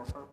Uh-huh.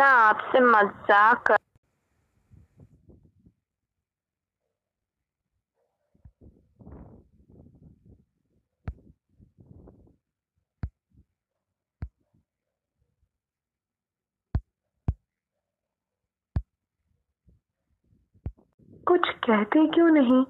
ना आपसे मज़ाक कर कुछ कहते क्यों नहीं?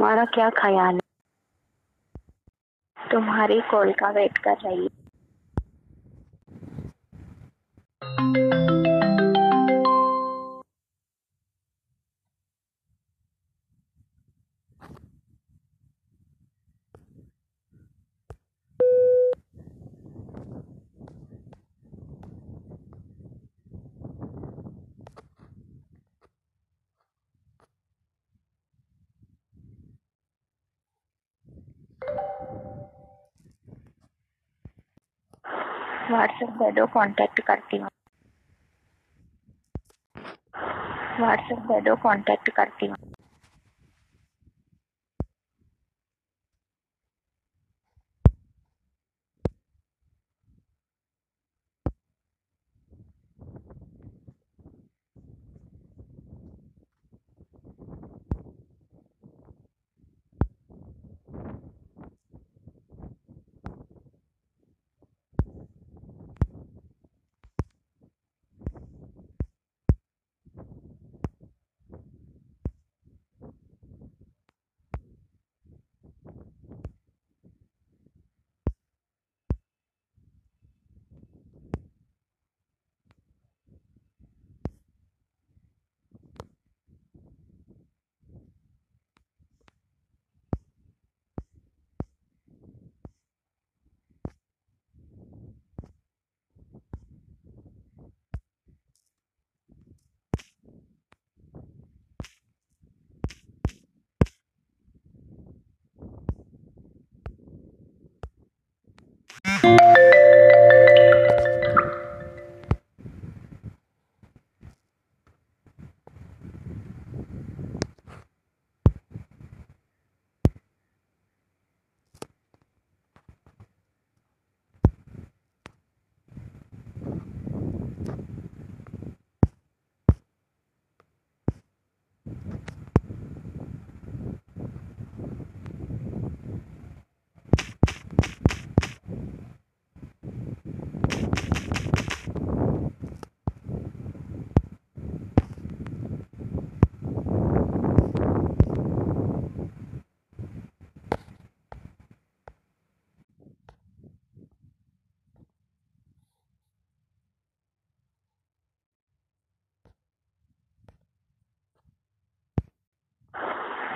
तुम्हारा क्या ख्याल है? तुम्हारी कॉल का वेट कर रही व्हाट्सएप दे दो कांटेक्ट करती हूँ। व्हाट्सएप दे दो कांटेक्ट करती हूँ।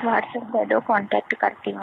व्हाट्सएप दे दो कांटेक्ट करती हूँ।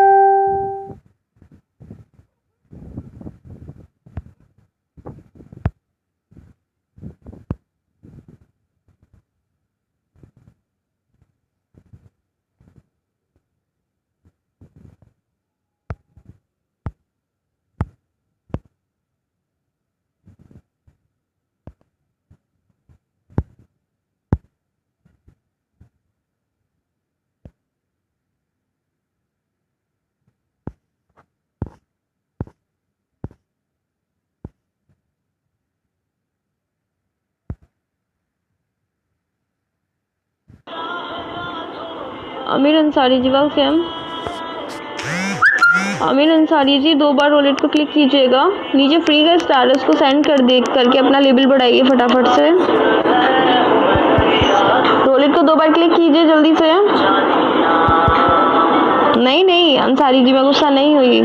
आमिर अंसारी जी वेलकम आमिर अंसारी जी, दो बार रोलेट को क्लिक कीजिएगा। नीचे फ्री का स्टार को सेंड कर दे करके अपना लेबल बढ़ाइए फटाफट से। रोलेट को दो बार क्लिक कीजिए जल्दी से। नहीं नहीं, अंसारी जी, मैं गुस्सा नहीं हुई।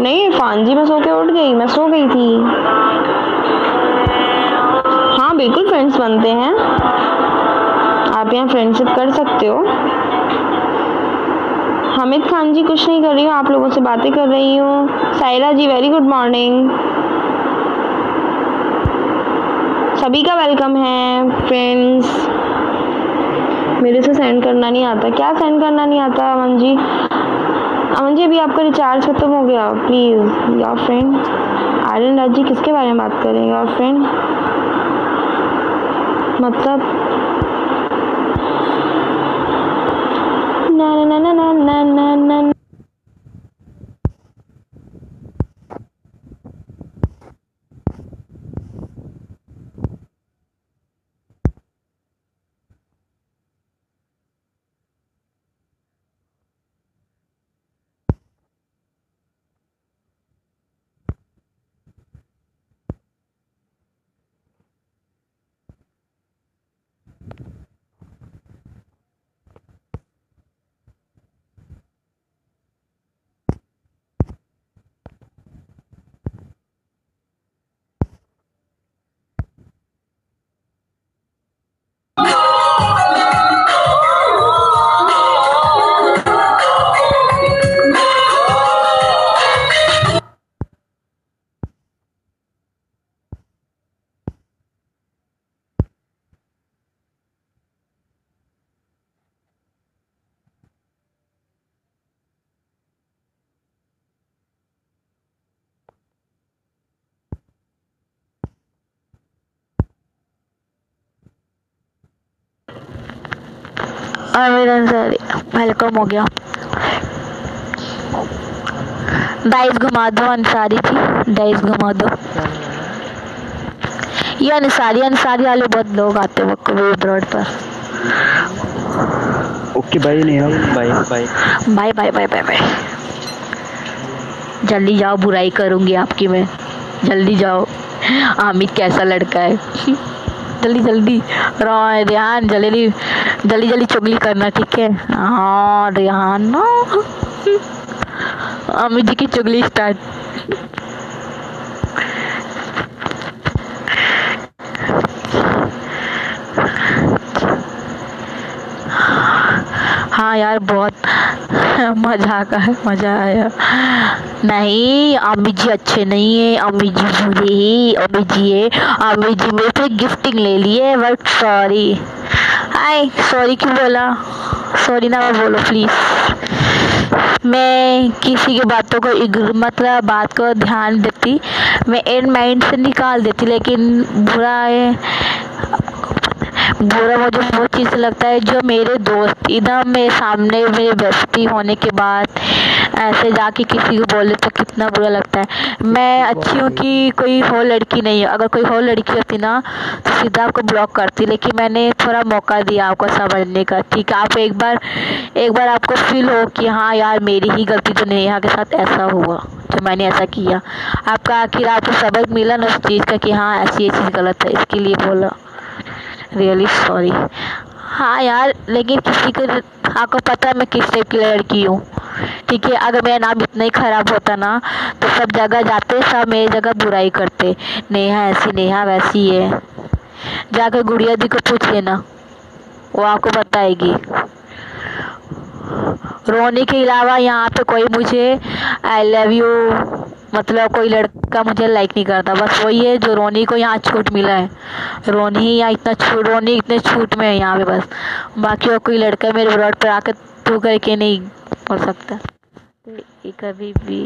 नहीं फान जी, मैं सो के उठ गई, मैं सो गई थी। बिल्कुल फ्रेंड्स बनते हैं। आप यहाँ फ्रेंडशिप कर सकते हो। हामिद खान जी, कुछ नहीं कर रही हूँ, आप लोगों से बातें कर रही हूँ। Saira ji very good morning सभी का वेलकम है फ्रेंड्स मेरे से सेंड करना नहीं आता। क्या सेंड करना नहीं आता, अमन जी? अमन जी, अभी आपका रिचार्ज खत्म हो गया। Please your friend Aryan Raj ji, किसके बारे में बात कर योर फ्रेंड मतलब? ना ना ना ना ना ना आमिर अंसारी वेलकम हो गया। डाइस घुमा दो अंसारी की। डाइस घुमा दो। ये अंसारी अंसारी वाले बहुत लोग आते हैं वेब रोड पर। ओके भाई नहीं। हम भाई भाई bye bye bye bye bye जल्दी जाओ बुराई करूँगी आपकी मैं। जल्दी जाओ। हामिद कैसा लड़का है? जल्दी जल्दी रेहान जल्दी जल्दी जल्दी चुगली करना, ठीक है? हाँ रेहान। अमित जी की चुगली स्टार्ट हाँ यार, बहुत मज़ा का है मज़ा आया। नहीं अमित जी अच्छे नहीं है अमित जी बुरे ही अमित जी है। अमित जी मेरे से गिफ्टिंग ले लिए बट सॉरी हाय सॉरी क्यों बोला? सॉरी ना बोलो प्लीज़ मैं किसी की बातों को मतलब बात को ध्यान देती, मैं एंड माइंड से निकाल देती, लेकिन बुरा है, बुरा मुझे वो चीज़ लगता है जो मेरे दोस्त, इधर मेरे सामने मेरे बेस्टी होने के बाद ऐसे जाके किसी को बोले तो कितना बुरा लगता है। मैं अच्छी हूँ कि कोई हो लड़की नहीं है। अगर कोई हो लड़की होती ना तो सीधा आपको ब्लॉक करती। लेकिन मैंने थोड़ा मौका दिया आपको समझने का। ठीक है, आप एक बार एक बार आपको फील हो कि हाँ यार, मेरी ही गलती तो नहीं यहाँ के साथ ऐसा हुआ तो मैंने ऐसा किया। आपका आखिर आपको सबक मिला ना उस चीज़ का कि हाँ ऐसी ये चीज़ गलत है, इसके लिए बोला। रियली सॉरी हाँ यार, लेकिन किसी को, आपको पता है मैं किस टाइप की लड़की हूँ। ठीक है अगर मेरा नाम इतना ही खराब होता ना तो सब जगह जाते, सब मेरी जगह बुराई करते। नेहा ऐसी, नेहा वैसी है। जाकर गुड़िया दी को पूछ लेना। वो आपको बताएगी। रोने के अलावा यहाँ पे कोई मुझे आई लव यू मतलब कोई लड़का मुझे लाइक नहीं करता। बस वही है जो रोनी को यहाँ छूट मिला है। रोनी यहाँ इतना छूट रोनी इतने छूट में है यहाँ पे बस। बाकी और कोई लड़का मेरे रोड पर आकर तू करके नहीं। बोल सकता ये कभी भी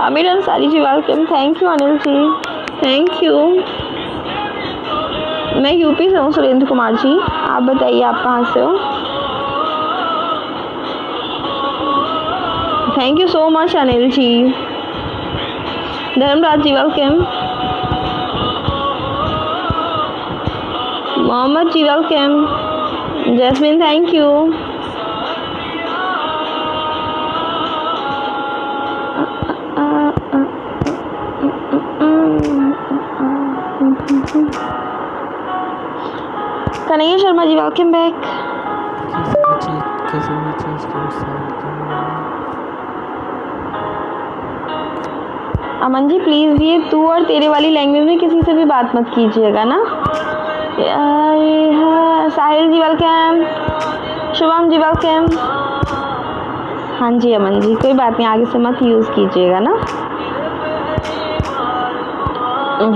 Aamir Ansari ji welcome thank you Anil ji thank you मैं यूपी से हूँ, सुरेंद्र कुमार जी. आप बताइए, आप कहाँ से हो? Thank you so much Anil ji Dharmraj ji welcome Mohammad ji welcome Jasmine thank you Kanhaiya Sharma ji welcome back Aman ji please ये तू और तेरे वाली लैंग्वेज में किसी से भी बात मत कीजिएगा ना। साहिल जी वेलकम शुभम जी वेलकम हाँ जी, अमन जी, कोई बात नहीं, आगे से मत यूज़ कीजिएगा ना।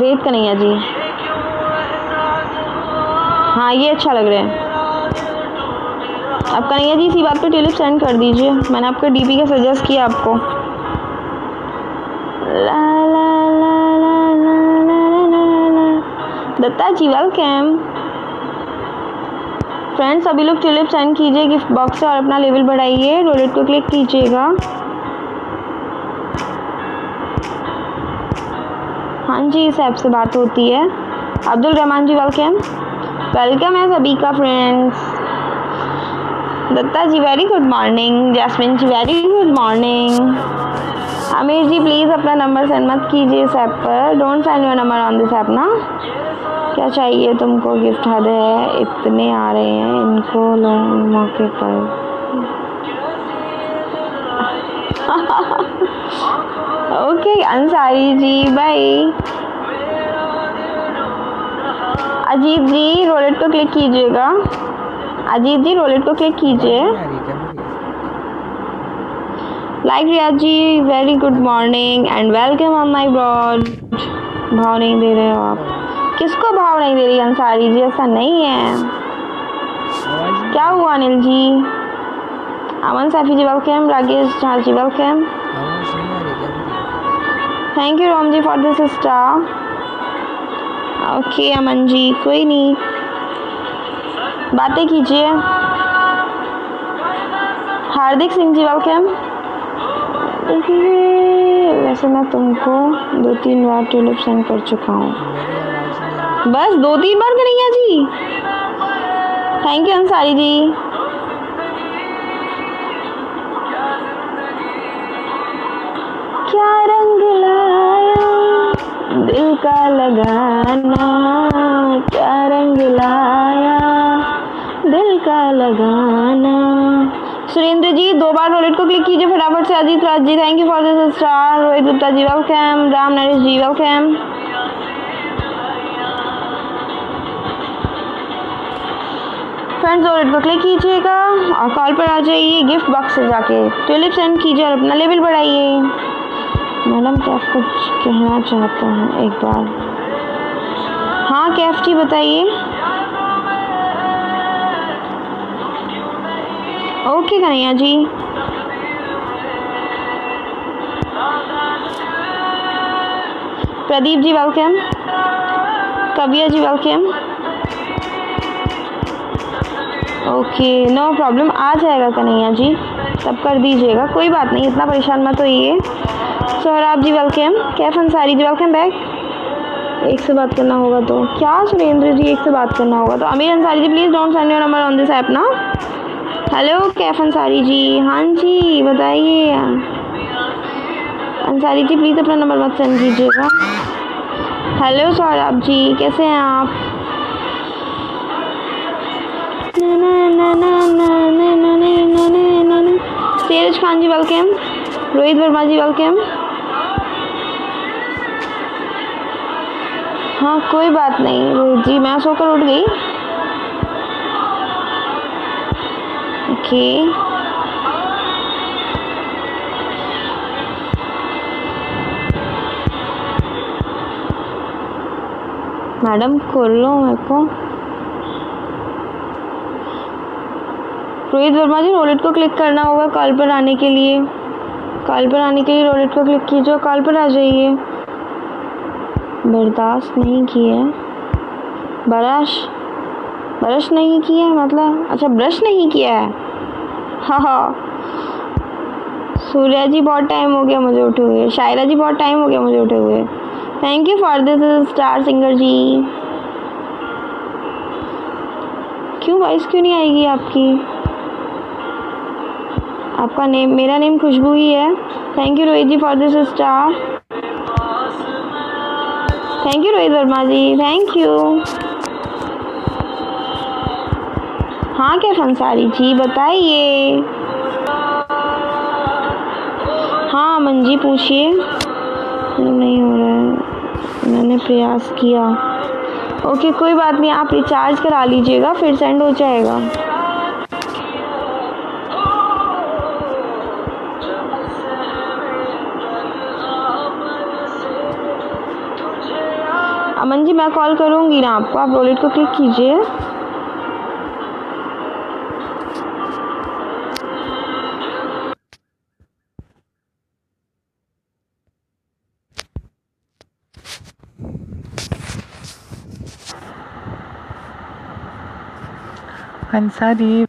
वेद कन्हैया जी। हाँ ये अच्छा लग रहा है। अब कन्हैया जी इसी बात पे ट्यूलिप सेंड कर दीजिए। मैंने आपका डीपी का सजेस्ट किया आपको। ला ला ला ला ला ला ला ला। दत्ता जी वेलकम फ्रेंड्स सभी लोग ट्यूलिप सेंड कीजिए गिफ्ट बॉक्स से और अपना लेवल बढ़ाइए। रोलेट को क्लिक कीजिएगा। हाँ जी, इस ऐप से बात होती है। अब्दुल रहमान जी वेलकम वेलकम है सभी का friends Datta ji very good morning Jasmine ji very good morning Aamir ji please अपना नंबर सेंड मत कीजिए इस ऐप पर. Don't send your number on this app ना. क्या चाहिए तुमको? गिफ्ट हद है. इतने आ रहे हैं इनको मौके पर. Okay Ansari ji bye Ajit ji roulette को क्लिक कीजिएगा। अजीत जी रोलेट को क्लिक कीजिए। Like Riya ji very good morning and welcome on my broad भाव नहीं दे रहे हो आप। किसको भाव नहीं दे रही अंसारी जी? ऐसा नहीं है। क्या हुआ Anil ji? Aman Saifi ji welcome Rakesh Jha ji welcome thank you Rome ji for this star okay Aman ji कोई नहीं। बातें कीजिए। हार्दिक सिंह जी वेलकम वैसे मैं तुमको दो तीन बार ट्यूलिप सेंड कर चुका हूँ। बस दो तीन बार करेंगे जी। Thank you Ansari ji. का लगाना, क्या रंग लाया? दिल का लगाना। सुरेंद्र जी, दो बार रोलेट को क्लिक कीजिए फटाफट से। Ajit Raj ji thank you for this star Rohit Gupta ji welcome Ram Naresh ji welcome friends roulette को क्लिक कीजिएगा और कॉल पर आ जाइए। गिफ्ट बॉक्स से जाके ट्यूलिप सेंड कीजिए और अपना लेवल बढ़ाइए। मैडम कैफ कुछ कहना चाहता हूँ एक बार। हाँ कैफ जी बताइए। Okay, Kanhaiya ji. Pradeep ji welcome Kavya ji welcome okay no problem आ जाएगा कन्हैया जी। तब कर दीजिएगा, कोई बात नहीं, इतना परेशान मत होइए। Saurabh ji welcome Kaif Ansari ji welcome back एक से बात करना होगा तो क्या सुरेंद्र जी एक से बात करना होगा तो Amir Ansari ji please don't send your number on this app ना हेलो कैफ अंसारी जी हाँ जी बताइए अंसारी जी प्लीज़ अपना नंबर मत सेंड कीजिएगा हेलो सौरभ जी कैसे हैं आप तेरज खान जी वेलकम रोहित वर्मा जी वेलकम हाँ कोई बात नहीं। रोहित जी, मैं सोकर उठ गई। ओके। मैडम, खोल लो मेरे को। रोहित वर्मा जी रोलेट को क्लिक करना होगा, कॉल पर आने के लिए। कॉल पर आने के लिए रोलेट को क्लिक कीजिए कॉल पर आ जाइए। बर्दाश्त नहीं किया ब्रश? ब्रश नहीं किया मतलब? अच्छा ब्रश नहीं किया है। हाँ हाँ। सूर्या जी बहुत टाइम हो गया मुझे उठे हुए। शायरा जी बहुत टाइम हो गया मुझे उठे हुए। Thank you for this star singer ji. क्यों वॉइस क्यों नहीं आएगी आपकी? आपका नेम मेरा नेम खुशबू ही है। Thank you Rohit ji for this star thank you Rohit Verma ji thank you हाँ क्या फंसारी जी, बताइए। हाँ अमन जी पूछिए। नहीं हो रहा है। मैंने प्रयास किया। ओके, कोई बात नहीं, आप रिचार्ज करा लीजिएगा, फिर सेंड हो जाएगा। मैं कॉल करूँगी ना आपको आप रोलेट को क्लिक कीजिए। अंसारी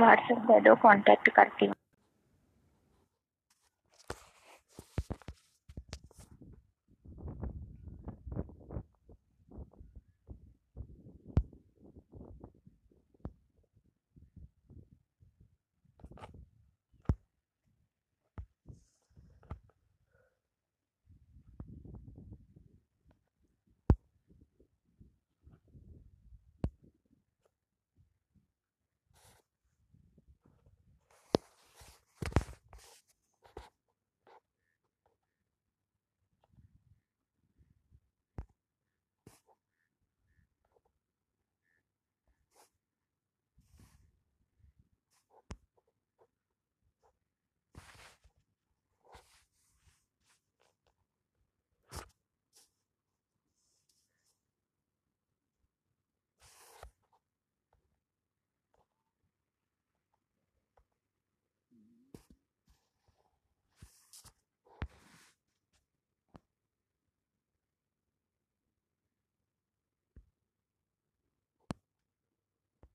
व्हाट्सएप दे दो कांटेक्ट करके